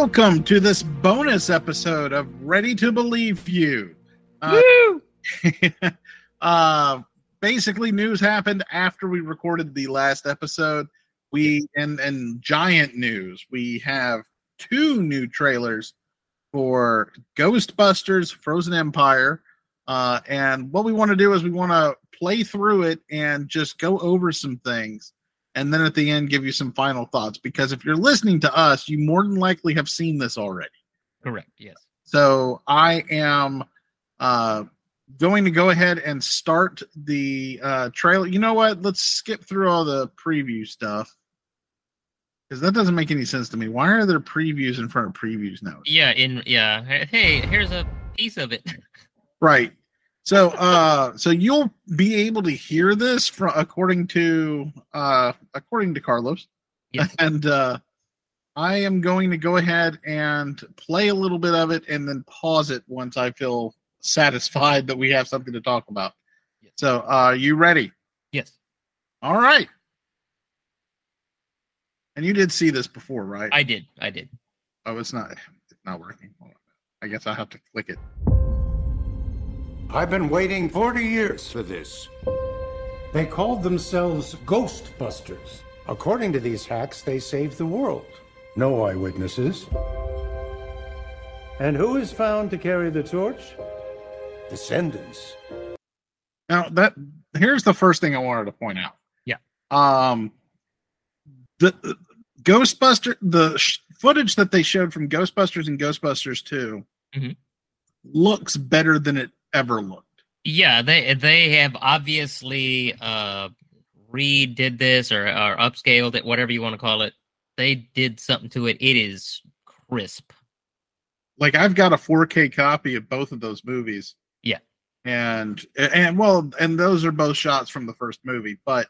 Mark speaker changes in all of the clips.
Speaker 1: welcome to this bonus episode of Ready to Believe You. Uh, uh, basically, news happened after we recorded the last episode. We and and giant news. We have two new trailers for Ghostbusters: Frozen Empire. Uh, and what we want to do is we want to play through it and just go over some things and then at the end give you some final thoughts because if you're listening to us you more than likely have seen this already
Speaker 2: Correct. Yes.
Speaker 1: so i am uh going to go ahead and start the uh trailer you know what let's skip through all the preview stuff because that doesn't make any sense to me why are there previews in front of previews now
Speaker 2: Yeah. In yeah. Hey, here's a piece of it.
Speaker 1: Right. So uh so you'll be able to hear this from according to uh according to Carlos.
Speaker 2: Yes.
Speaker 1: And uh I am going to go ahead and play a little bit of it and then pause it once I feel satisfied that we have something to talk about.
Speaker 2: Yes.
Speaker 1: So uh you ready?
Speaker 2: Yes.
Speaker 1: All right. And you did see this before, right?
Speaker 2: I did. I did.
Speaker 1: oh, it's not it's not working. I guess I'll have to click it.
Speaker 3: I've been waiting 40 years for this. They called themselves Ghostbusters. According to these hacks, they saved the world. No eyewitnesses. And who is found to carry the torch? Descendants.
Speaker 1: Now that here's the first thing I wanted to point out.
Speaker 2: Yeah.
Speaker 1: Um, the, the Ghostbuster the sh- footage that they showed from Ghostbusters and Ghostbusters 2
Speaker 2: Mhm.
Speaker 1: looks better than it ever looked.
Speaker 2: Yeah. They they have obviously uh redid this or or upscaled it, whatever you want to call it. They did something to it. It is crisp.
Speaker 1: Like I've got a 4K copy of both of those movies.
Speaker 2: Yeah.
Speaker 1: And and well, and those are both shots from the first movie, but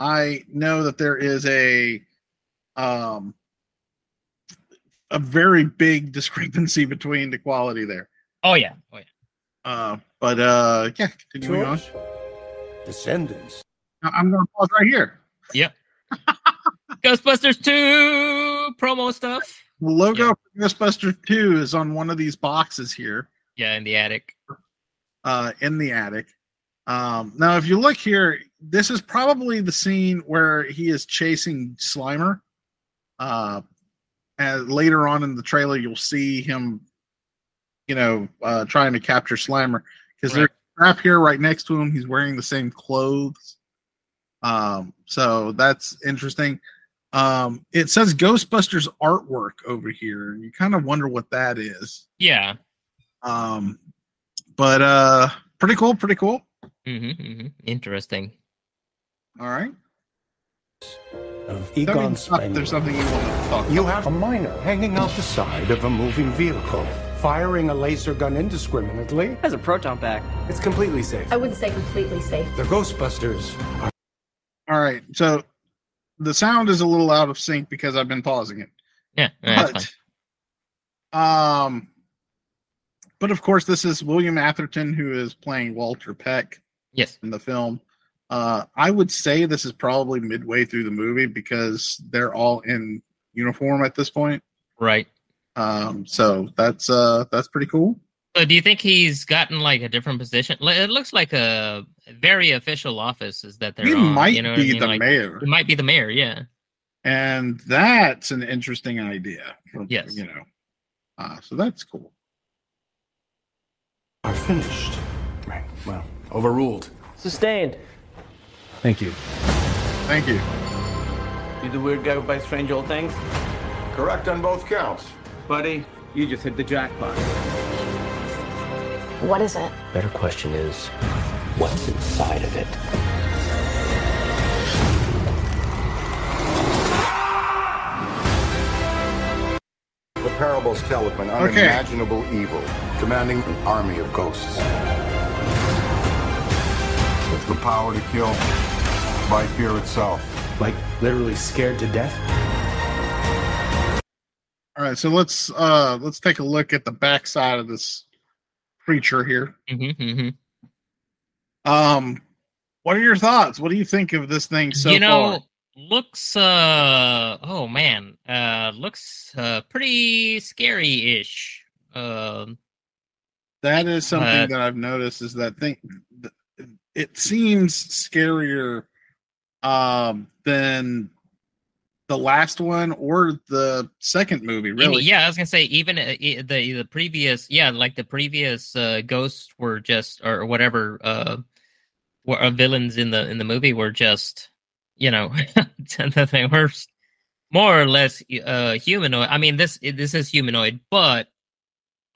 Speaker 1: I know that there is a um a very big discrepancy between the quality there.
Speaker 2: Oh yeah. Oh yeah.
Speaker 1: Uh, but uh, yeah, continuing on.
Speaker 3: Descendants.
Speaker 1: I'm going to pause right here. Yeah.
Speaker 2: Ghostbusters 2 promo stuff.
Speaker 1: The logo
Speaker 2: Yeah.
Speaker 1: for Ghostbusters 2 is on one of these boxes here
Speaker 2: Yeah, in the attic.
Speaker 1: uh, in the attic. Um, now, if you look here, this is probably the scene where he is chasing Slimer. Uh, and later on in the trailer, you'll see him, you know, uh, trying to capture Slimer because
Speaker 2: Right.
Speaker 1: there's a trap here right next to him. He's wearing the same clothes. Um, so that's interesting. Um, it says Ghostbusters artwork over here, and you kind of wonder what that is.
Speaker 2: Yeah.
Speaker 1: Um, but uh, pretty cool, pretty cool.
Speaker 2: hmm hmm Interesting.
Speaker 1: All right.
Speaker 3: Of Egon Spengler.
Speaker 1: there's something you want to talk
Speaker 3: You
Speaker 1: about.
Speaker 3: have a miner hanging out the side of a moving vehicle, firing a laser gun indiscriminately.
Speaker 4: It has a proton pack.
Speaker 5: It's completely safe.
Speaker 6: I wouldn't say completely safe.
Speaker 3: The Ghostbusters are
Speaker 1: All right. So the sound is a little out of sync because I've been pausing it.
Speaker 2: Yeah. That's fine.
Speaker 1: But, um, but of course, this is William Atherton who is playing Walter Peck
Speaker 2: Yes.
Speaker 1: in the film. Uh, I would say this is probably midway through the movie because they're all in uniform at this point.
Speaker 2: Right.
Speaker 1: Um, so that's uh that's pretty cool.
Speaker 2: So do you think he's gotten like a different position? It looks like a very official office is that they're
Speaker 1: He
Speaker 2: on.
Speaker 1: might
Speaker 2: you know what I
Speaker 1: be
Speaker 2: mean?
Speaker 1: the
Speaker 2: Like,
Speaker 1: mayor,
Speaker 2: He might be the mayor. Yeah.
Speaker 1: and that's an interesting idea. for-
Speaker 2: Yes.
Speaker 1: you know. Uh, so that's cool.
Speaker 3: are finished.
Speaker 5: Right. Well, overruled.
Speaker 4: Sustained.
Speaker 5: Thank you.
Speaker 1: Thank you.
Speaker 4: You the weird guy who buys strange old things?
Speaker 7: Correct on both counts.
Speaker 4: Buddy, you just hit the jackpot.
Speaker 6: What is it?
Speaker 8: Better question is, what's inside of it?
Speaker 7: The parables tell of an unimaginable evil commanding an army of ghosts. With the power to kill by fear itself.
Speaker 5: Like literally scared to death.
Speaker 1: All right, so let's uh let's take a look at the backside of this creature here.
Speaker 2: hmm hmm
Speaker 1: Um, what are your thoughts? What do you think of this thing so
Speaker 2: you know,
Speaker 1: far?
Speaker 2: looks uh oh man uh looks uh pretty scary ish um
Speaker 1: That is something
Speaker 2: Uh,
Speaker 1: that I've noticed is that thing. It seems scarier um, than the last one or the second movie. Really,
Speaker 2: yeah i was gonna say even uh, the the previous yeah like the previous uh ghosts were just or whatever uh were uh, villains in the in the movie were just you know they were more or less uh humanoid i mean this this is humanoid but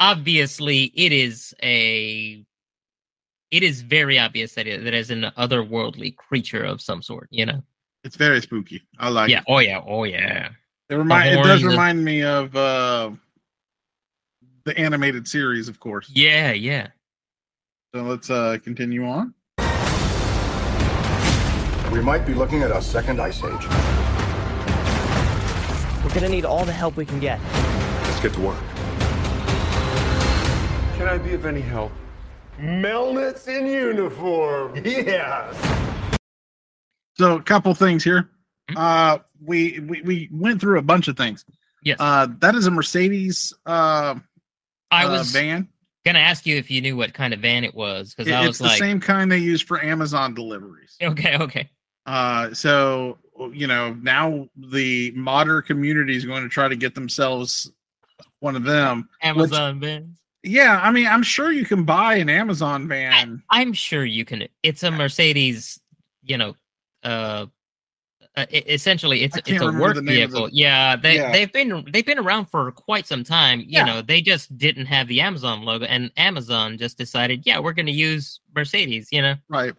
Speaker 2: obviously it is a it is very obvious that it, that is an otherworldly creature of some sort you know
Speaker 1: it's very spooky. I like
Speaker 2: yeah
Speaker 1: it.
Speaker 2: oh yeah oh yeah
Speaker 1: It remind it does
Speaker 2: horns, the-
Speaker 1: remind me of uh, the animated series, of course.
Speaker 2: yeah yeah
Speaker 1: So let's uh, continue on.
Speaker 7: We might be looking at a second ice age.
Speaker 6: We're gonna need all the help we can get.
Speaker 7: Let's get to work.
Speaker 3: Can I be of any help? Melnitz in uniform. Yes.
Speaker 1: So a couple things here.
Speaker 2: Mhm.
Speaker 1: Uh, we, we we went through a bunch of things.
Speaker 2: yes
Speaker 1: Uh, that is a Mercedes uh,
Speaker 2: i
Speaker 1: uh,
Speaker 2: was
Speaker 1: van.
Speaker 2: gonna ask you if you knew what kind of van it was because
Speaker 1: It-
Speaker 2: i
Speaker 1: it's
Speaker 2: was
Speaker 1: the
Speaker 2: like
Speaker 1: same kind they use for Amazon deliveries.
Speaker 2: okay okay
Speaker 1: Uh, so you know now the modder community is going to try to get themselves one of them.
Speaker 2: amazon van
Speaker 1: Yeah, I mean, I'm sure you can buy an Amazon van.
Speaker 2: i'm sure you can it's a mercedes you know uh uh, essentially it's it's a work
Speaker 1: of the-
Speaker 2: vehicle yeah they
Speaker 1: Yeah.
Speaker 2: they've been they've been around for quite some time you
Speaker 1: Yeah.
Speaker 2: know they just didn't have the amazon logo and amazon just decided yeah we're going to use mercedes you know
Speaker 1: Right.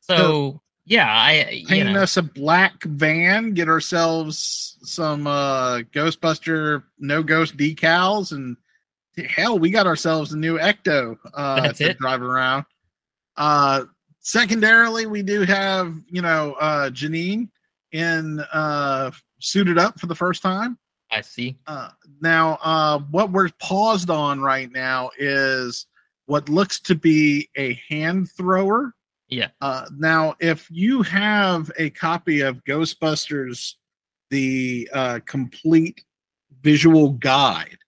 Speaker 2: so yeah i you
Speaker 1: Paint
Speaker 2: know,
Speaker 1: us a black van, get ourselves some uh Ghostbuster no ghost decals, and hell, we got ourselves a new Ecto uh
Speaker 2: That's
Speaker 1: to
Speaker 2: it.
Speaker 1: drive around. Uh secondarily, we do have, you know, uh Janine in uh suited up for the first time.
Speaker 2: i see
Speaker 1: Uh, now, uh, what we're paused on right now is what looks to be a hand thrower.
Speaker 2: Yeah.
Speaker 1: Uh, now, if you have a copy of Ghostbusters, the uh, complete visual guide,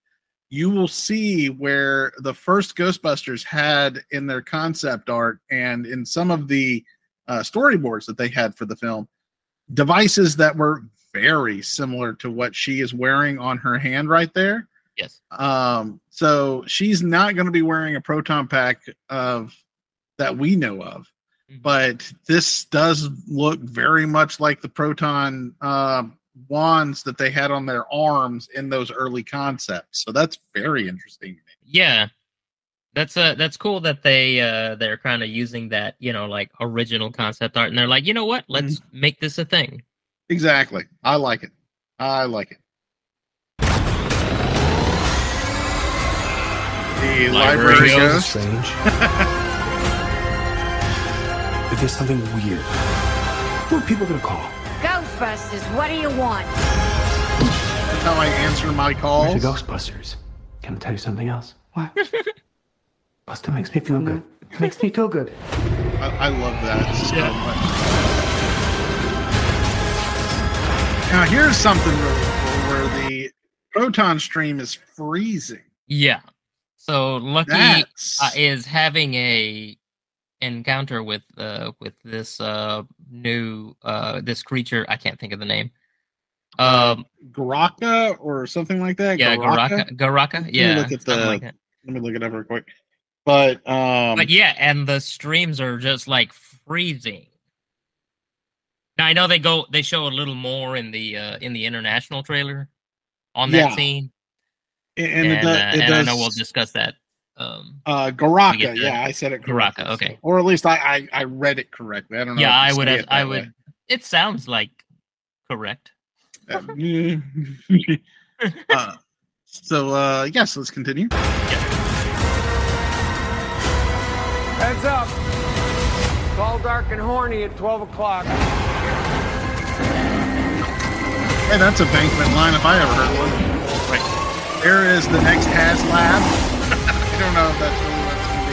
Speaker 1: you will see where the first Ghostbusters had in their concept art and in some of the uh, storyboards that they had for the film devices that were very similar to what she is wearing on her hand right there.
Speaker 2: yes
Speaker 1: Um, so she's not going to be wearing a proton pack of that we know of,
Speaker 2: Mhm.
Speaker 1: but this does look very much like the proton uh, wands that they had on their arms in those early concepts. So that's very interesting. to me.
Speaker 2: Yeah. That's uh that's cool that they uh they're kind of using that, you know, like original concept art and they're like, "You know what? Let's make this a thing."
Speaker 1: Exactly. I like it. I like it. The
Speaker 2: Library
Speaker 1: library
Speaker 2: goes.
Speaker 1: goes.
Speaker 5: Strange. if there's something weird, who are people gonna call?
Speaker 9: Ghostbusters, what do you want?
Speaker 1: That's how I answer my
Speaker 5: We're
Speaker 1: calls.
Speaker 5: the Ghostbusters. Can I tell you something else? What? Buster makes me feel good. It makes me feel good.
Speaker 1: I, I love that so
Speaker 2: Yeah.
Speaker 1: much. Now here's something really cool where the proton stream is freezing.
Speaker 2: Yeah. So Lucky uh, is having a encounter with uh with this uh new uh this creature, I can't think of the name. Um
Speaker 1: Garraka or something like that.
Speaker 2: yeah, Garraka Garraka.
Speaker 1: me
Speaker 2: Yeah.
Speaker 1: look at the-
Speaker 2: like.
Speaker 1: Let me look it up real quick. But um,
Speaker 2: but yeah, and the streams are just like freezing. Now I know they go they show a little more in the uh in the international trailer on that
Speaker 1: Yeah.
Speaker 2: scene.
Speaker 1: and,
Speaker 2: And,
Speaker 1: it, does,
Speaker 2: uh,
Speaker 1: it
Speaker 2: and I know we'll discuss that. Um
Speaker 1: uh,
Speaker 2: Garraka. the-
Speaker 1: Yeah, I said it Garraka,
Speaker 2: okay.
Speaker 1: So- or at least I, I I read it correctly. I don't know.
Speaker 2: yeah, I would have I
Speaker 1: that
Speaker 2: would
Speaker 1: way.
Speaker 2: it sounds like correct.
Speaker 1: uh, so uh, yes, let's continue. Yeah.
Speaker 6: Heads up. It's all dark and horny at 12 o'clock.
Speaker 1: Hey, that's a Venkman line if I ever heard one.
Speaker 2: Right.
Speaker 1: There is the next Has Don't know if that's really what it's going to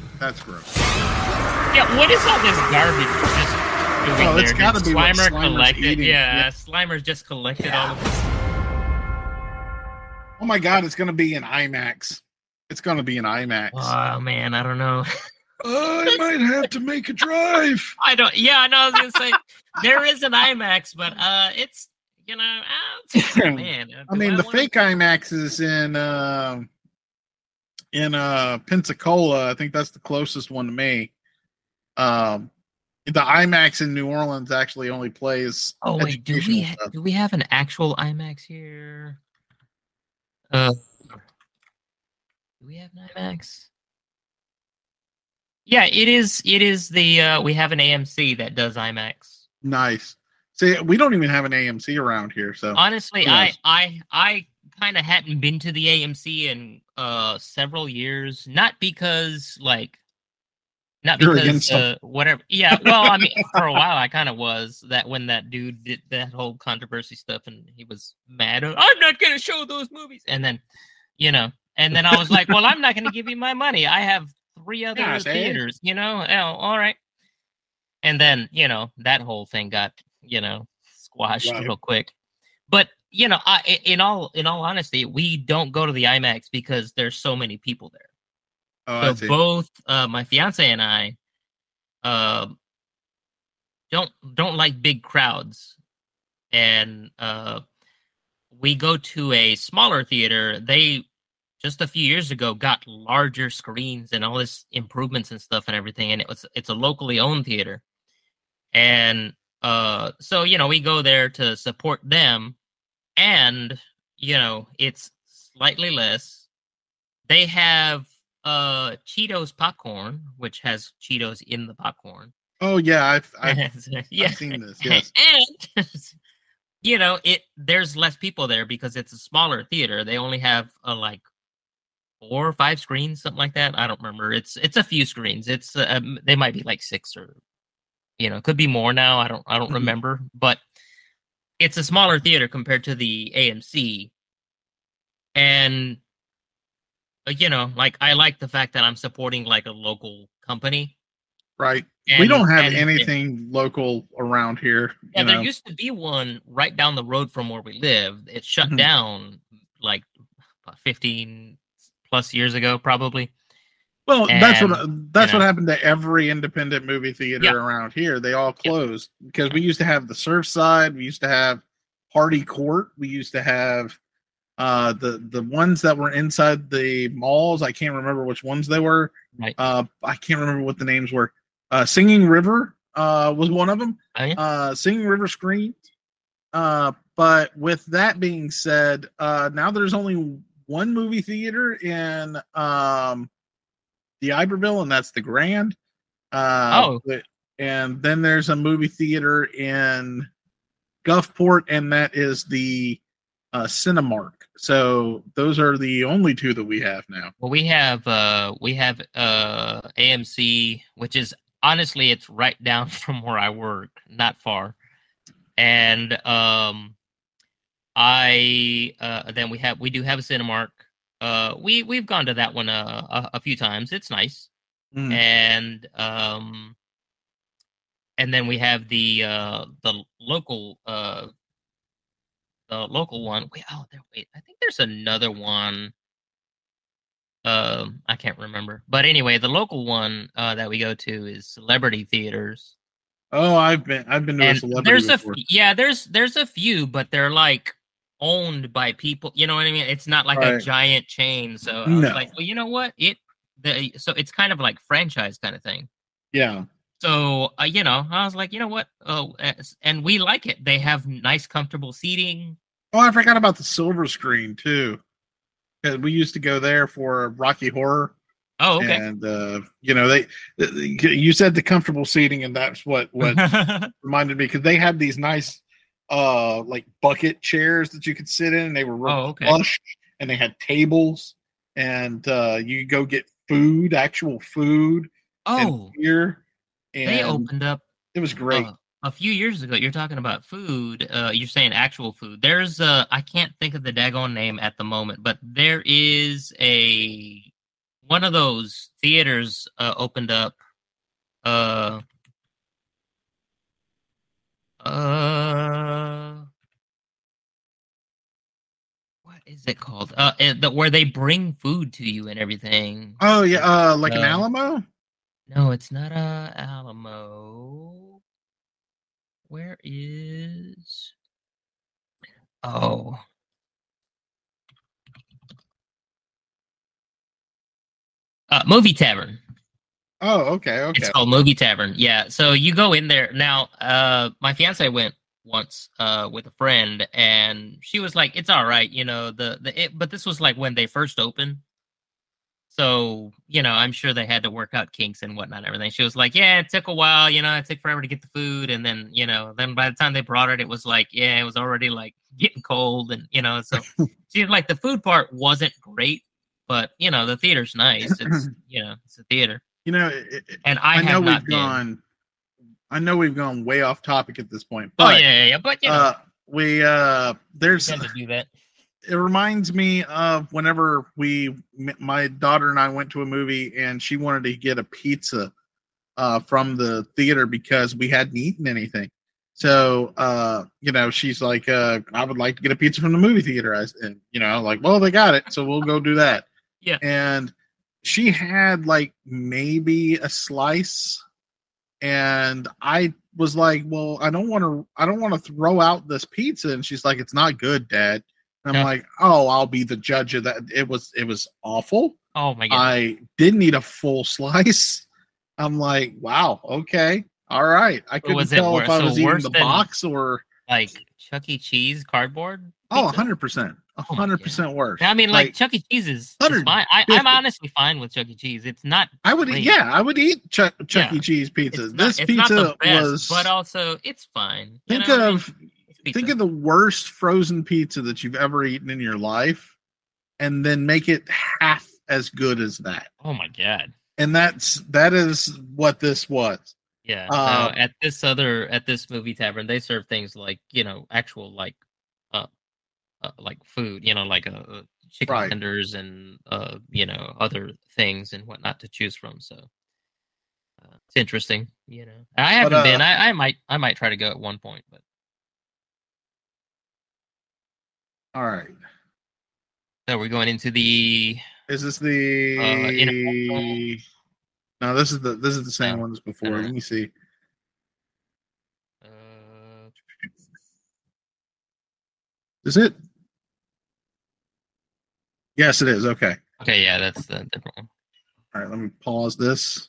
Speaker 1: be. That's gross.
Speaker 2: Yeah, what is all this garbage? Just doing
Speaker 1: Oh, it's
Speaker 2: there?
Speaker 1: gotta
Speaker 2: Did
Speaker 1: be
Speaker 2: Slimer
Speaker 1: Slimer's
Speaker 2: collected.
Speaker 1: eating.
Speaker 2: Yeah,
Speaker 1: Yeah.
Speaker 2: Slimer's just collected all of this.
Speaker 1: Oh my god, it's gonna be an IMAX. It's gonna be an IMAX.
Speaker 2: Oh man, I don't know.
Speaker 1: I might have to make a drive.
Speaker 2: I don't. Yeah, I know. I was gonna say there is an IMAX, but uh, it's you know, uh, man. uh,
Speaker 1: I mean, the
Speaker 2: wanna-
Speaker 1: fake IMAX is in uh, in uh, Pensacola. I think that's the closest one to me. Um, the IMAX in New Orleans actually only plays.
Speaker 2: Oh wait, do we ha- do we have an actual IMAX here? Uh, do we have an IMAX? Yeah, it is. It is the uh, we have an AMC that does IMAX.
Speaker 1: Nice. See, we don't even have an AMC around here, so
Speaker 2: Honestly, I I I kind of hadn't been to the AMC in uh several years. Not because like, not
Speaker 1: You're
Speaker 2: because uh, whatever. Yeah, well, I mean, for a while I kind of was that when that dude did that whole controversy stuff, and he was mad. "Oh, I'm not gonna show those movies, and then, you know, and then I was like, well, I'm not gonna give you my money. I have three other
Speaker 1: Yeah,
Speaker 2: theaters, you know. Oh, all right. And then you know that whole thing got you know squashed
Speaker 1: Right.
Speaker 2: real quick. But you know, I, in all in all honesty, we don't go to the IMAX because there's so many people there.
Speaker 1: oh, I
Speaker 2: so
Speaker 1: see.
Speaker 2: both uh, my fiance and I uh, don't don't like big crowds, and uh, we go to a smaller theater. They just a few years ago got larger screens and all this improvements and stuff and everything, and it was it's a locally owned theater, and uh, so you know we go there to support them, and you know it's slightly less. They have uh Cheetos popcorn, which has Cheetos in the popcorn.
Speaker 1: Oh yeah, I've I've,
Speaker 2: yeah.
Speaker 1: I've seen this. Yes.
Speaker 2: and you know, it there's less people there because it's a smaller theater. They only have uh, like four or five screens, something like that. I don't remember. It's it's a few screens. It's uh, um, they might be like six or you know, it could be more now. I don't I don't
Speaker 1: Mhm.
Speaker 2: remember, but it's a smaller theater compared to the AMC. And uh, you know, like I like the fact that I'm supporting like a local company.
Speaker 1: Right. we don't have
Speaker 2: and-
Speaker 1: anything local around here.
Speaker 2: Yeah, there used to be one right down the road from where we live. It shut
Speaker 1: Mhm.
Speaker 2: down like 15 plus years ago, probably.
Speaker 1: Well, that's what that's
Speaker 2: you
Speaker 1: what happened to every independent movie theater
Speaker 2: Yeah.
Speaker 1: around here. They all closed because we used to have the Surfside, we used to have Hardy Court, we used to have uh the the ones that were inside the malls. I can't remember which ones they were.
Speaker 2: Right.
Speaker 1: Uh, I can't remember what the names were. Uh, Singing River uh was one of them.
Speaker 2: Oh, yeah?
Speaker 1: Uh, Singing River Screens. Uh, but with that being said, uh, now there's only one movie theater in um D'Iberville, and that's the Grand. Uh,
Speaker 2: Oh.
Speaker 1: but- and then there's a movie theater in Gulfport, and that is the uh, Cinemark. So those are the only two that we have now.
Speaker 2: Well, we have uh we have uh AMC, which is honestly it's right down from where I work, not far. And um I uh then we have we do have a Cinemark. Uh we we've gone to that one uh, a, a few times. It's nice.
Speaker 1: Mm.
Speaker 2: and um and then we have the uh the local uh the local one wait oh there wait i think there's another one um i can't remember but anyway the local one uh that we go to is celebrity theaters
Speaker 1: Oh, I've been I've been to a celebrity
Speaker 2: there's a
Speaker 1: before.
Speaker 2: yeah there's there's a few but they're like owned by people you know what i mean it's not like a giant chain so i was
Speaker 1: No.
Speaker 2: like well you know what it the so it's kind of like franchise kind of thing
Speaker 1: yeah.
Speaker 2: so uh, you know i was like you know what oh and we like it they have nice comfortable seating
Speaker 1: Oh, I forgot about the silver screen too. 'Cause we used to go there for Rocky Horror.
Speaker 2: oh okay
Speaker 1: And uh, you know, they you said the comfortable seating, and that's what what reminded me because they had these nice uh like bucket chairs that you could sit in, and they were
Speaker 2: Oh, okay.
Speaker 1: plush, and they had tables, and uh you could go get food, actual food,
Speaker 2: oh
Speaker 1: and beer,
Speaker 2: they opened up
Speaker 1: it was great.
Speaker 2: uh, a few years ago you're talking about food uh you're saying actual food there's uh i can't think of the daggone name at the moment but there is a one of those theaters uh, opened up uh uh what is it called? Uh, the, where they bring food to you and everything.
Speaker 1: Oh yeah, uh, like an
Speaker 2: Uh,
Speaker 1: Alamo.
Speaker 2: No, it's not a Alamo. Where is? Oh. Uh, movie tavern.
Speaker 1: Oh, okay, okay.
Speaker 2: It's called Movie Tavern. Yeah. So you go in there now. Uh, my fiance went once uh with a friend, and she was like, "It's all right, you know." The the it, but this was like when they first opened. So you know, I'm sure they had to work out kinks and whatnot, and everything. She was like, "Yeah, it took a while. You know, it took forever to get the food, and then you know, then by the time they brought it, it was like, yeah, it was already like getting cold, and you know, so she's like, the food part wasn't great, but you know, the theater's nice. It's you know, it's a theater."
Speaker 1: You know, it,
Speaker 2: And I,
Speaker 1: I, know we've
Speaker 2: been.
Speaker 1: gone. I know we've gone way off topic at this point,
Speaker 2: Oh
Speaker 1: but
Speaker 2: yeah, yeah, yeah. But you know,
Speaker 1: uh, we uh, there's
Speaker 2: to do that.
Speaker 1: it reminds me of whenever we my daughter and I went to a movie and she wanted to get a pizza uh, from the theater because we hadn't eaten anything. So uh, you know, she's like, uh, I would like to get a pizza from the movie theater. I and you know, like, well, they got it, so we'll go do that.
Speaker 2: Yeah.
Speaker 1: And she had like maybe a slice and I was like, "Well, I don't want to. I don't want to throw out this pizza." And she's like, "It's not good, Dad." And I'm
Speaker 2: Yeah.
Speaker 1: like, "Oh, I'll be the judge of that." It was it was awful.
Speaker 2: Oh my god.
Speaker 1: I didn't eat a full slice. I'm like, "Wow, okay, all right." I couldn't tell if I
Speaker 2: so
Speaker 1: was eating the box or
Speaker 2: like Chuck E. Cheese cardboard.
Speaker 1: Oh, 100 percent,
Speaker 2: Oh
Speaker 1: hundred percent worse.
Speaker 2: I mean, like, Chuck E. Cheese is, is fine. I, I'm honestly fine with Chuck E. Cheese. It's not.
Speaker 1: I would,
Speaker 2: great.
Speaker 1: yeah, I would eat Chuck, Chuck
Speaker 2: Yeah.
Speaker 1: E. Cheese pizza.
Speaker 2: It's not,
Speaker 1: This
Speaker 2: it's not the
Speaker 1: pizza
Speaker 2: best,
Speaker 1: was.
Speaker 2: but also it's fine.
Speaker 1: Think
Speaker 2: know what I mean?
Speaker 1: of think of the worst frozen pizza that you've ever eaten in your life and then make it half as good as that
Speaker 2: Oh my god.
Speaker 1: and that's that is what this was
Speaker 2: Yeah.
Speaker 1: Uh,
Speaker 2: no, at this other at this movie tavern, they serve things like you know actual like uh like food. You know, like uh, uh, chicken
Speaker 1: Right.
Speaker 2: tenders and uh you know other things and whatnot to choose from. So. Uh, it's interesting, you know. I haven't
Speaker 1: uh,
Speaker 2: been. I, I might. I might try to go at one point, but
Speaker 1: all right
Speaker 2: so we're going into the
Speaker 1: is this the
Speaker 2: Uh, International-
Speaker 1: no this is the this is the same
Speaker 2: Oh,
Speaker 1: one as before
Speaker 2: alright.
Speaker 1: let me see
Speaker 2: uh,
Speaker 1: is it yes it is okay
Speaker 2: Okay, yeah, that's the different one.
Speaker 1: all right let me pause this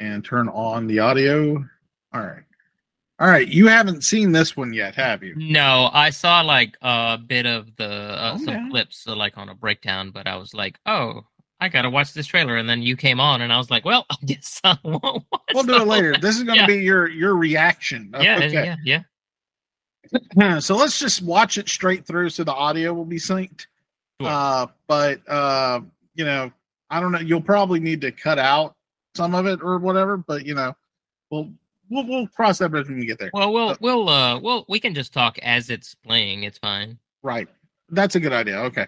Speaker 1: and turn on the audio all right all right you haven't seen this one yet have you
Speaker 2: No, I saw like a bit of the uh, some clips, uh, like on a breakdown, but I was like, oh, I gotta watch this trailer, and then you came on, and I was like, well, I guess I won't watch.
Speaker 1: we'll do it later this is going to
Speaker 2: Yeah.
Speaker 1: be your your reaction
Speaker 2: Yeah,
Speaker 1: okay
Speaker 2: yeah, yeah.
Speaker 1: So let's just watch it straight through so the audio will be synced.
Speaker 2: Sure.
Speaker 1: Uh, but uh, you know, I don't know. You'll probably need to cut out some of it or whatever. But you know, we'll we'll, we'll cross that bridge when we get there.
Speaker 2: Well, we'll we'll uh, well, we can just talk as it's playing. It's fine.
Speaker 1: Right. That's a good idea. Okay.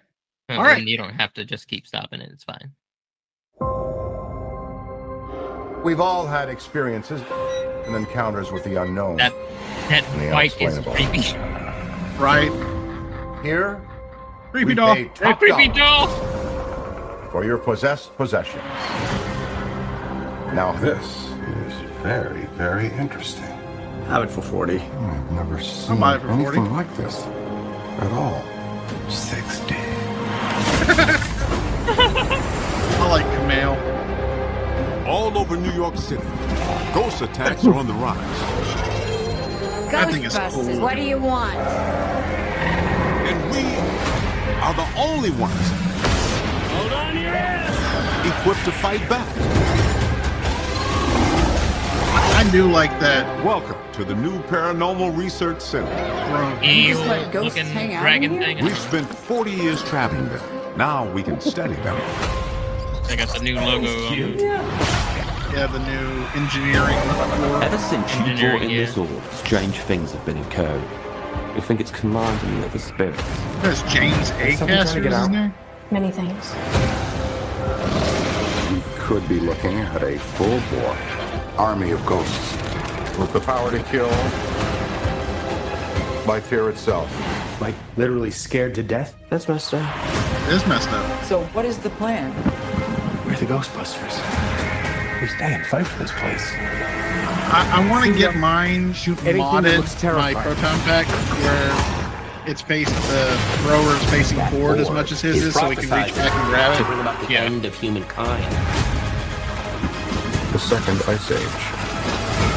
Speaker 2: Uh,
Speaker 1: All right.
Speaker 2: then You don't have to just keep stopping it. It's fine.
Speaker 7: We've all had experiences and encounters with the unknown.
Speaker 2: That that
Speaker 7: The
Speaker 2: is creepy.
Speaker 1: Right.
Speaker 7: Here,
Speaker 1: Creepy doll.
Speaker 7: pay
Speaker 2: That creepy doll.
Speaker 7: for your possessed possessions. Now
Speaker 3: This is very, very interesting.
Speaker 4: Have it for 40.
Speaker 3: I've never seen
Speaker 1: buy it for 40.
Speaker 3: anything like this at all. 60.
Speaker 1: I like Kumail.
Speaker 10: All over New York City, ghost attacks are on the rise.
Speaker 1: That thing is
Speaker 9: Ghostbusters,
Speaker 1: cool.
Speaker 9: what do you want?
Speaker 10: And we are the only ones equipped to fight back.
Speaker 1: I do like that.
Speaker 10: Welcome to the new Paranormal Research Center.
Speaker 2: Evil looking
Speaker 11: hang
Speaker 2: dragon thing.
Speaker 10: We've spent 40 years trapping them. Now we can study them.
Speaker 2: I got the new logo. on.
Speaker 1: Yeah, the new engineering floor.
Speaker 8: Ever since you
Speaker 2: Engineering,
Speaker 8: brought in
Speaker 2: yeah.
Speaker 8: this orb, strange things have been occurring. You think it's commanding the other spirits?
Speaker 1: There's James
Speaker 8: somebody trying
Speaker 1: Acaster
Speaker 8: to get
Speaker 1: is his
Speaker 8: out?
Speaker 9: Many things.
Speaker 7: We could be looking at a full-bore army of ghosts with the power to kill by fear itself.
Speaker 5: Like literally scared to death?
Speaker 4: That's messed up.
Speaker 1: It is messed up.
Speaker 11: So what is the plan?
Speaker 5: We're the Ghostbusters. We stay and fight for this place.
Speaker 1: I, I want to get uh, mine
Speaker 5: anything that
Speaker 1: modded
Speaker 5: looks
Speaker 1: my
Speaker 5: terrifying.
Speaker 1: proton pack where it's faced the uh, thrower is facing forward as much as his is, so we can reach back and grab
Speaker 8: to
Speaker 1: it.
Speaker 8: bring about the
Speaker 1: Yeah.
Speaker 8: end of humankind.
Speaker 7: The second ice age.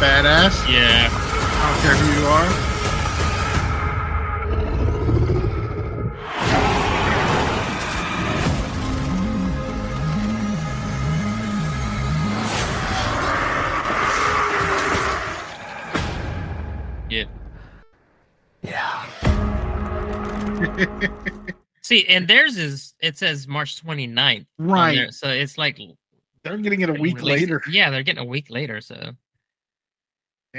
Speaker 1: Badass.
Speaker 2: Yeah.
Speaker 1: I don't care who you are.
Speaker 2: Yeah.
Speaker 5: Yeah.
Speaker 2: See, and theirs is it says March 29th. on
Speaker 1: Right.
Speaker 2: there, so it's like
Speaker 1: They're getting it a week later.
Speaker 2: Yeah, they're getting a week later. So,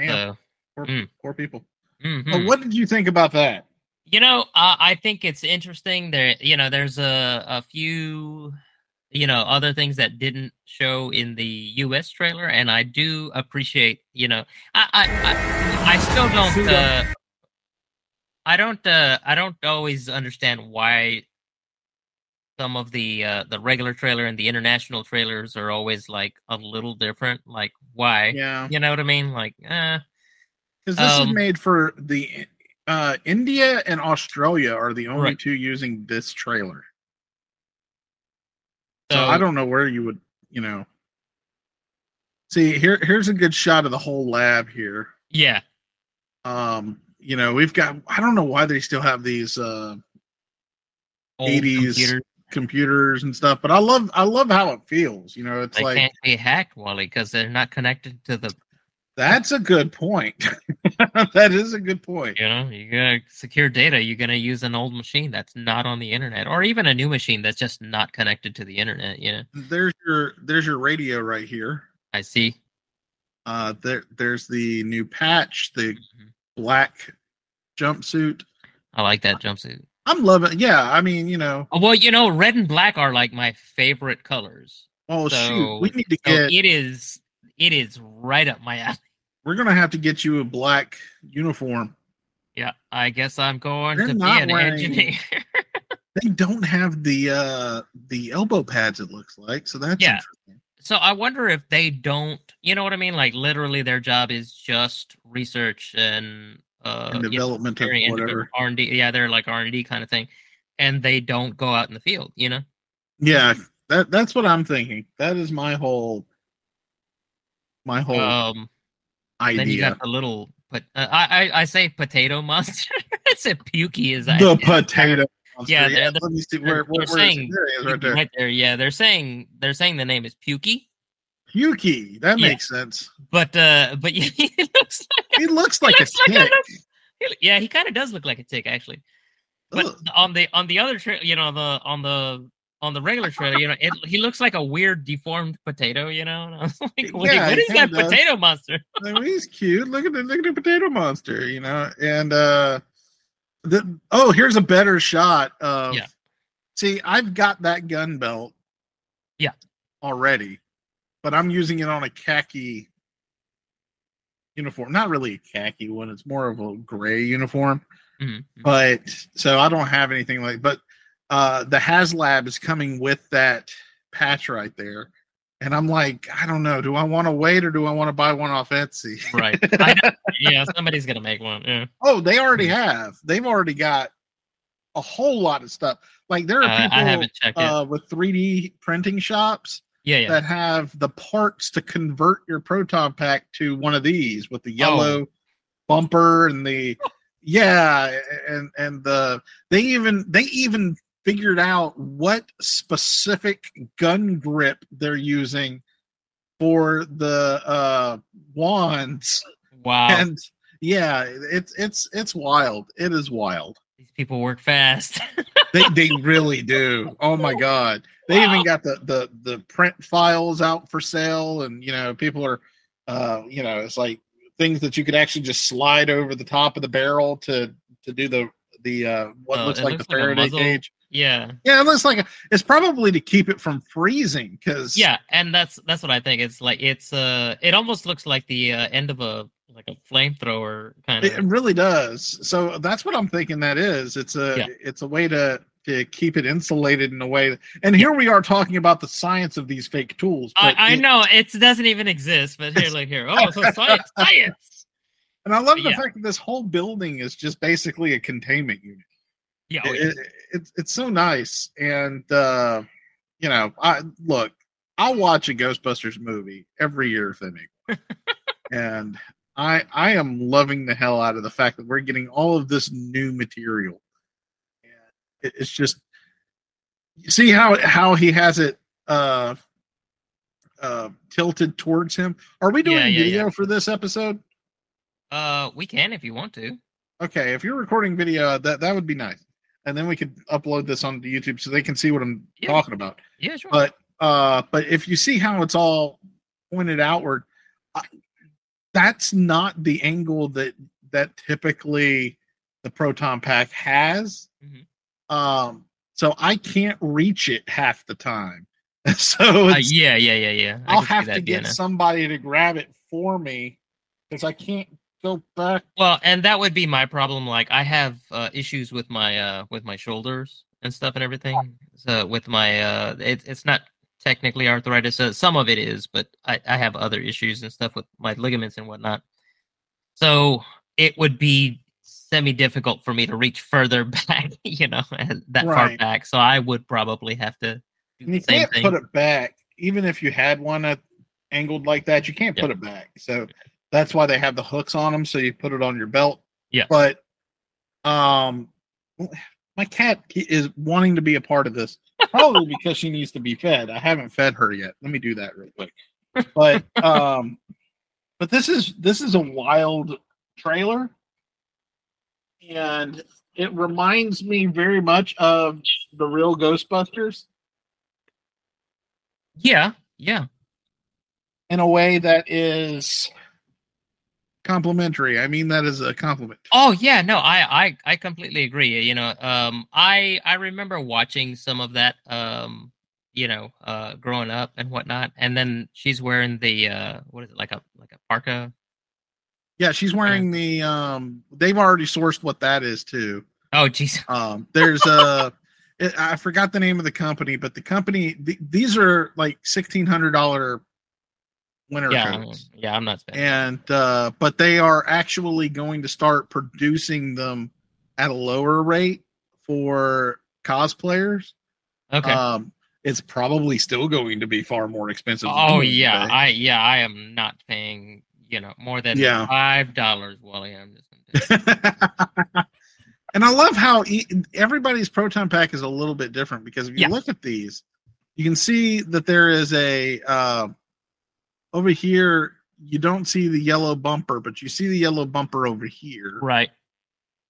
Speaker 1: Damn.
Speaker 2: so
Speaker 1: Poor,
Speaker 2: Mm.
Speaker 1: poor people.
Speaker 2: mhm.
Speaker 1: But what did you think about that?
Speaker 2: you know, uh, I think it's interesting. There, you know, there's a a few, you know, other things that didn't show in the U.S. trailer, and I do appreciate. You know, I I I, I still don't. Uh, I don't. Uh, I don't always understand why some of the uh, the regular trailer and the international trailers are always like a little different. Like why?
Speaker 1: Yeah.
Speaker 2: You know what I mean? Like, eh.
Speaker 1: Because this is
Speaker 2: Um,
Speaker 1: made for the uh, India and Australia are the only
Speaker 2: Right.
Speaker 1: two using this trailer. So,
Speaker 2: So
Speaker 1: I don't know where you would, you know. See, here here's a good shot of the whole lab here.
Speaker 2: Yeah.
Speaker 1: Um, you know, we've got I don't know why they still have these uh 80s
Speaker 2: computers.
Speaker 1: Computers and stuff, but I love I love how it feels. You know, it's
Speaker 2: They
Speaker 1: like
Speaker 2: can't be hacked, Wally, because they're not connected to the.
Speaker 1: that's a good point. that is a good point.
Speaker 2: You know, you gotta secure data. You're gonna use an old machine that's not on the internet, or even a new machine that's just not connected to the internet. You know,
Speaker 1: There's your there's your radio right here.
Speaker 2: I see.
Speaker 1: Uh, there, there's the new patch, the
Speaker 2: Mm-hmm.
Speaker 1: black jumpsuit.
Speaker 2: I like that jumpsuit.
Speaker 1: I'm loving. Yeah, I mean, you know,
Speaker 2: Oh, well, you know, red and black are like my favorite colors.
Speaker 1: oh
Speaker 2: so,
Speaker 1: shoot, we need to
Speaker 2: so
Speaker 1: get.
Speaker 2: it is. It is right up my alley.
Speaker 1: we're gonna have to get you a black uniform.
Speaker 2: Yeah, I guess I'm going
Speaker 1: They're
Speaker 2: to be an
Speaker 1: wearing-
Speaker 2: engineer.
Speaker 1: They don't have the uh the elbow pads. It looks like so that's
Speaker 2: Yeah.
Speaker 1: interesting.
Speaker 2: So I wonder if they don't, you know what I mean? Like literally, their job is just research and uh,
Speaker 1: And
Speaker 2: you know,
Speaker 1: development of whatever.
Speaker 2: R and D. Yeah, they're like R and D kind of thing, and they don't go out in the field. You know?
Speaker 1: Yeah, that that's what I'm thinking. That is my whole my whole
Speaker 2: Um,
Speaker 1: idea.
Speaker 2: then you got the little, but uh, I, I I say potato monster. I said pukey is
Speaker 1: the potato. monster.
Speaker 2: Yeah, they're-
Speaker 1: let me see
Speaker 2: they're-
Speaker 1: where, where,
Speaker 2: they're
Speaker 1: where is it?
Speaker 2: saying-
Speaker 1: There it is, right there.
Speaker 2: right there. Yeah, they're saying they're saying the name is pukey,
Speaker 1: Yuki. That
Speaker 2: Yeah.
Speaker 1: makes sense.
Speaker 2: but uh, but yeah, he looks like
Speaker 1: He looks like
Speaker 2: looks
Speaker 1: a
Speaker 2: like
Speaker 1: tick.
Speaker 2: He- yeah, he kind of does look like a tick actually. But
Speaker 1: Ugh.
Speaker 2: on the on the other tra- you know the on the on the regular trailer, you know, it, he looks like a weird deformed potato, you know. And I was like, what,
Speaker 1: Yeah,
Speaker 2: what
Speaker 1: he
Speaker 2: is that
Speaker 1: does.
Speaker 2: potato monster?
Speaker 1: I mean, he's cute. Look at the look at the potato monster, you know. And uh the oh, here's a better shot of
Speaker 2: Yeah.
Speaker 1: see, I've got that gun belt
Speaker 2: Yeah.
Speaker 1: already, but I'm using it on a khaki uniform. Not really a khaki one, it's more of a gray uniform.
Speaker 2: Mhm.
Speaker 1: But so I don't have anything like but uh the HasLab is coming with that patch right there. And I'm like, I don't know. Do I want to wait or do I want to buy one off Etsy?
Speaker 2: Right. Yeah, somebody's gonna make one. Yeah.
Speaker 1: Oh, they already have. They've already got a whole lot of stuff. Like there are
Speaker 2: Uh,
Speaker 1: people uh, with 3D printing shops
Speaker 2: Yeah, yeah.
Speaker 1: that have the parts to convert your proton pack to one of these with the
Speaker 2: Oh.
Speaker 1: yellow bumper and the yeah, and and the they even they even figured out what specific gun grip they're using for the uh wands
Speaker 2: Wow.
Speaker 1: and yeah it's it's it's wild it is wild
Speaker 2: These people work fast.
Speaker 1: they they really do. Oh my god. They even got the the the print files out for sale and you know people are uh you know it's like things that you could actually just slide over the top of the barrel to to do the the uh what
Speaker 2: Uh,
Speaker 1: looks like
Speaker 2: looks
Speaker 1: the
Speaker 2: like a
Speaker 1: Faraday
Speaker 2: muzzle.
Speaker 1: cage.
Speaker 2: Yeah.
Speaker 1: Yeah, it looks like a, it's probably to keep it from freezing because
Speaker 2: Yeah, and that's that's what I think. It's like it's uh it almost looks like the uh, end of a like a flamethrower kind of.
Speaker 1: It really does. So that's what I'm thinking that is. It's a
Speaker 2: Yeah.
Speaker 1: it's a way to to keep it insulated in a way. And here we are talking about the science of these fake tools.
Speaker 2: I,
Speaker 1: but
Speaker 2: I
Speaker 1: it-
Speaker 2: know it doesn't even exist, but here, look here. Oh, so science, science.
Speaker 1: And I love the
Speaker 2: Yeah.
Speaker 1: fact that this whole building is just basically a containment unit.
Speaker 2: Yeah, oh,
Speaker 1: It-
Speaker 2: yeah.
Speaker 1: it- it's it's so nice. And uh, you know, I look, I'll watch a Ghostbusters movie every year if they make one. and I I am loving the hell out of the fact that we're getting all of this new material. And it's just you see how how he has it uh uh tilted towards him. Are we doing
Speaker 2: Yeah, yeah,
Speaker 1: video
Speaker 2: yeah.
Speaker 1: for this episode?
Speaker 2: Uh, we can if you want to.
Speaker 1: Okay, if you're recording video, that that would be nice, and then we could upload this onto YouTube so they can see what I'm talking about.
Speaker 2: Yeah, sure.
Speaker 1: But uh, but if you see how it's all pointed outward, I, that's not the angle that that typically the proton pack has.
Speaker 2: Mhm.
Speaker 1: Um, so I can't reach it half the time. so
Speaker 2: Uh, yeah, yeah, yeah, yeah. I
Speaker 1: I'll have to get
Speaker 2: a-
Speaker 1: somebody to grab it for me because I can't go back.
Speaker 2: Well, and that would be my problem. Like I have uh, issues with my uh with my shoulders and stuff and everything. So with my uh, it, it's not technically arthritis. Uh, some of it is, but I I have other issues and stuff with my ligaments and whatnot. So it would be semi difficult for me to reach further back, you know, that far back. So I would probably have to do
Speaker 1: And you
Speaker 2: the same
Speaker 1: can't
Speaker 2: thing.
Speaker 1: put it back, even if you had one at, angled like that. You can't
Speaker 2: Yeah.
Speaker 1: put it back. So that's why they have the hooks on them, so you put it on your belt.
Speaker 2: Yeah.
Speaker 1: But um, my cat is wanting to be a part of this, probably because she needs to be fed. I haven't fed her yet. Let me do that real quick. But um, but this is this is a wild trailer, and it reminds me very much of the real Ghostbusters.
Speaker 2: Yeah, yeah.
Speaker 1: in a way that is complimentary. I mean that as a compliment.
Speaker 2: Oh yeah, no, I I I completely agree. You know, um, I I remember watching some of that, um, you know, uh, growing up and whatnot, and then she's wearing the uh, what is it like a like a parka?
Speaker 1: Yeah, she's wearing the um they've already sourced what that is too.
Speaker 2: Oh jeez,
Speaker 1: Um there's a. I forgot the name of the company, but the company th- these are like $1600 winter
Speaker 2: yeah,
Speaker 1: coats.
Speaker 2: yeah, I'm not spending.
Speaker 1: And uh but they are actually going to start producing them at a lower rate for cosplayers.
Speaker 2: Okay.
Speaker 1: Um it's probably still going to be far more expensive.
Speaker 2: oh yeah,
Speaker 1: today.
Speaker 2: I yeah, I am not paying you know more than
Speaker 1: Yeah.
Speaker 2: five dollars, Wally. I'm just gonna
Speaker 1: and I love how e- everybody's proton pack is a little bit different because if you
Speaker 2: Yeah.
Speaker 1: look at these, you can see that there is a uh, over here. You don't see the yellow bumper, but you see the yellow bumper over here.
Speaker 2: right.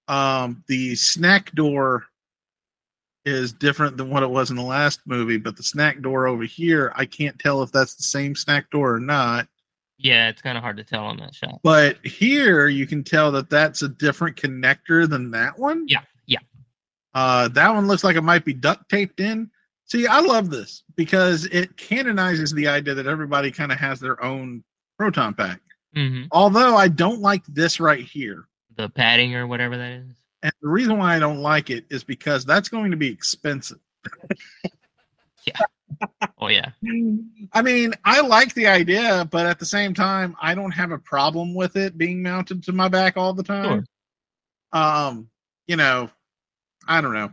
Speaker 1: Um, the snack door is different than what it was in the last movie, but the snack door over here, I can't tell if that's the same snack door or not.
Speaker 2: Yeah, it's kind of hard to tell on that shot.
Speaker 1: But here you can tell that that's a different connector than that one.
Speaker 2: Yeah, yeah.
Speaker 1: Uh, that one looks like it might be duct taped in. See, I love this because it canonizes the idea that everybody kind of has their own proton pack.
Speaker 2: hmm
Speaker 1: Although I don't like this right here.
Speaker 2: The padding or whatever that is.
Speaker 1: And the reason why I don't like it is because that's going to be expensive. Yeah.
Speaker 2: Oh yeah.
Speaker 1: I mean, I like the idea, but at the same time, I don't have a problem with it being mounted to my back all the time. Sure. Um, you know, I don't know.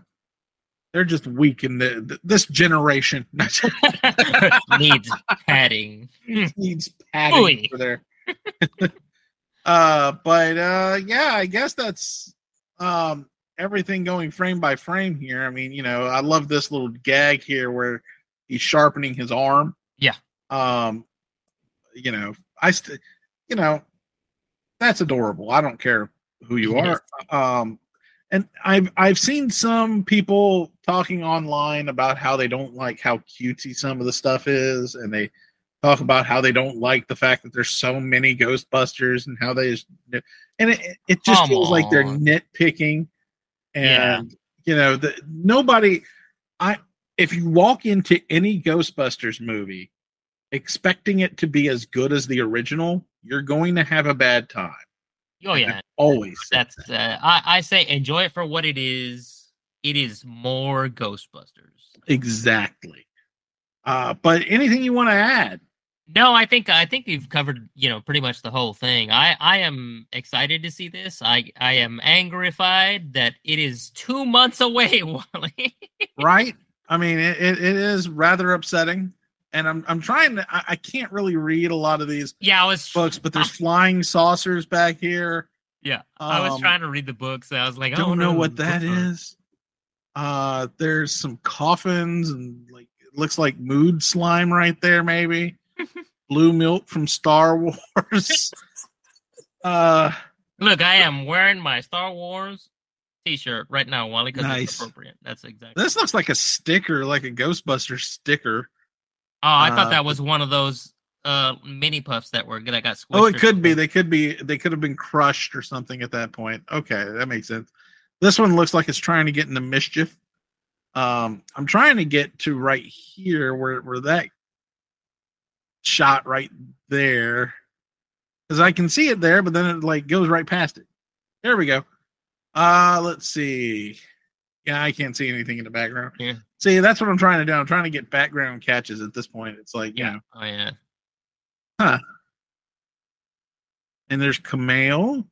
Speaker 1: They're just weak in the, th- this generation
Speaker 2: Needs padding.
Speaker 1: needs padding for their. uh, but uh, yeah, I guess that's um everything going frame by frame here. I mean, you know, I love this little gag here where he's sharpening his arm.
Speaker 2: Yeah.
Speaker 1: Um, you know, I, st- you know, that's adorable. I don't care who you are. Um, and I've I've seen some people talking online about how they don't like how cutesy some of the stuff is, and they talk about how they don't like the fact that there's so many Ghostbusters and how they just, and it it just
Speaker 2: Come
Speaker 1: feels like they're
Speaker 2: on.
Speaker 1: nitpicking,
Speaker 2: Yeah.
Speaker 1: and you know the nobody. I if you walk into any Ghostbusters movie expecting it to be as good as the original, you're going to have a bad time.
Speaker 2: Oh yeah,
Speaker 1: Always.
Speaker 2: that's uh, I I say enjoy it for what it is. It is more Ghostbusters.
Speaker 1: Exactly. Uh, but anything you want to add?
Speaker 2: No, I think I think you've covered you know pretty much the whole thing. I I am excited to see this. I I am angrified that it is two months away. Wally.
Speaker 1: Right? I mean, it, it, it is rather upsetting. And I'm I'm trying to I, I can't really read a lot of these
Speaker 2: yeah, I was
Speaker 1: books, but there's flying saucers back here.
Speaker 2: yeah I was
Speaker 1: Um,
Speaker 2: trying to read the books. I was like, I
Speaker 1: don't know what
Speaker 2: the
Speaker 1: that
Speaker 2: are.
Speaker 1: Uh there's some coffins and like it looks like mood slime right there, maybe. Blue milk from Star Wars. uh
Speaker 2: Look, I am wearing my Star Wars T-shirt right now, Wally, because
Speaker 1: Nice.
Speaker 2: it's appropriate. That's exactly.
Speaker 1: this looks like a sticker, like a Ghostbuster sticker.
Speaker 2: Oh, I
Speaker 1: uh,
Speaker 2: thought that was one of those uh mini puffs that were that got squished.
Speaker 1: Oh, it could be. They could be. They could have been crushed or something at that point. Okay, that makes sense. This one looks like it's trying to get into mischief. Um, I'm trying to get to right here where where that shot right there, because I can see it there, but then it like goes right past it. There we go. Uh, let's see. Yeah, I can't see anything in the background.
Speaker 2: Yeah.
Speaker 1: See, that's what I'm trying to do. I'm trying to get background catches at this point. It's like, you
Speaker 2: Yeah.
Speaker 1: know,
Speaker 2: Oh yeah.
Speaker 1: Huh. And there's Kumail,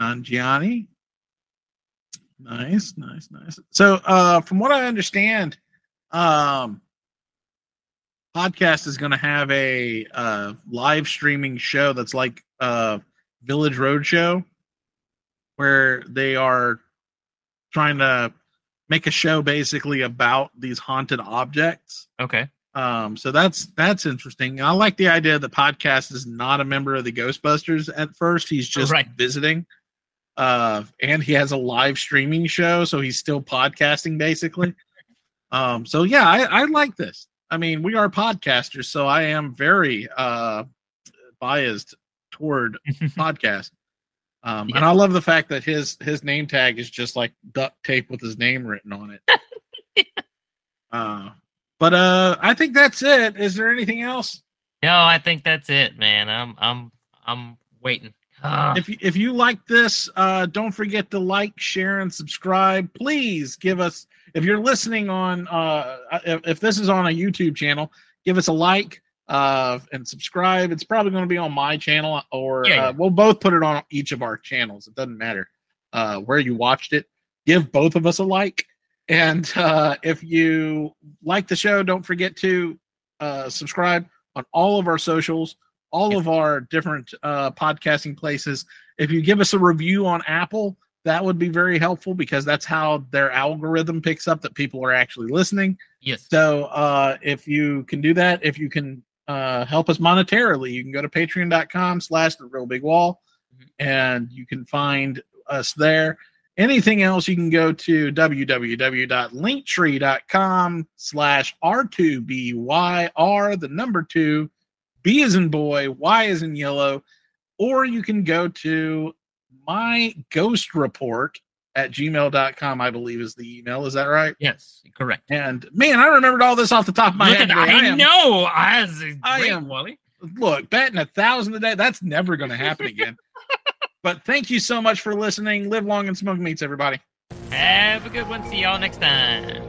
Speaker 1: Nanjiani. Nice, nice, nice. So uh from what I understand, um podcast is gonna have a uh live streaming show that's like uh Village Roadshow where they are trying to make a show basically about these haunted objects.
Speaker 2: Okay.
Speaker 1: Um, so that's that's interesting. I like the idea the podcast is not a member of the Ghostbusters at first. He's just
Speaker 2: Right.
Speaker 1: visiting. Uh, and he has a live streaming show, so he's still podcasting basically. Um, so yeah, I, I like this. I mean, we are podcasters, so I am very uh biased toward podcast. Um, and I love the fact that his his name tag is just like duct tape with his name written on it. uh, but uh, I think that's it. Is there anything else?
Speaker 2: No, I think that's it, man. I'm I'm I'm waiting. Ah.
Speaker 1: If you, if you like this, uh, don't forget to like, share, and subscribe. Please give us if you're listening on uh, if, if this is on a YouTube channel, give us a like uh, and subscribe. It's probably going to be on my channel, or
Speaker 2: Yeah, yeah.
Speaker 1: Uh, we'll both put it on each of our channels. It doesn't matter uh, where you watched it. Give both of us a like, and uh, if you like the show, don't forget to uh, subscribe on all of our socials, all of our different uh, podcasting places. If you give us a review on Apple, that would be very helpful because that's how their algorithm picks up that people are actually listening.
Speaker 2: Yes.
Speaker 1: So uh, if you can do that, if you can uh, help us monetarily, you can go to patreon.com slash the real big wall and you can find us there. Anything else, you can go to www.linktree.com slash R2BYR, the number two, B is in boy, Y is in yellow, or you can go to my ghost report at gmail.com, I believe is the email. Is that right?
Speaker 2: Yes, correct.
Speaker 1: And man, I remembered all this off the top of my
Speaker 2: Look
Speaker 1: head.
Speaker 2: at,
Speaker 1: man.
Speaker 2: I,
Speaker 1: am-
Speaker 2: know. I,
Speaker 1: I am-
Speaker 2: Wally.
Speaker 1: look, betting a thousand a day, that's never going to happen again. but thank you so much for listening. Live long and smoke meats, everybody.
Speaker 2: Have a good one. See y'all next time.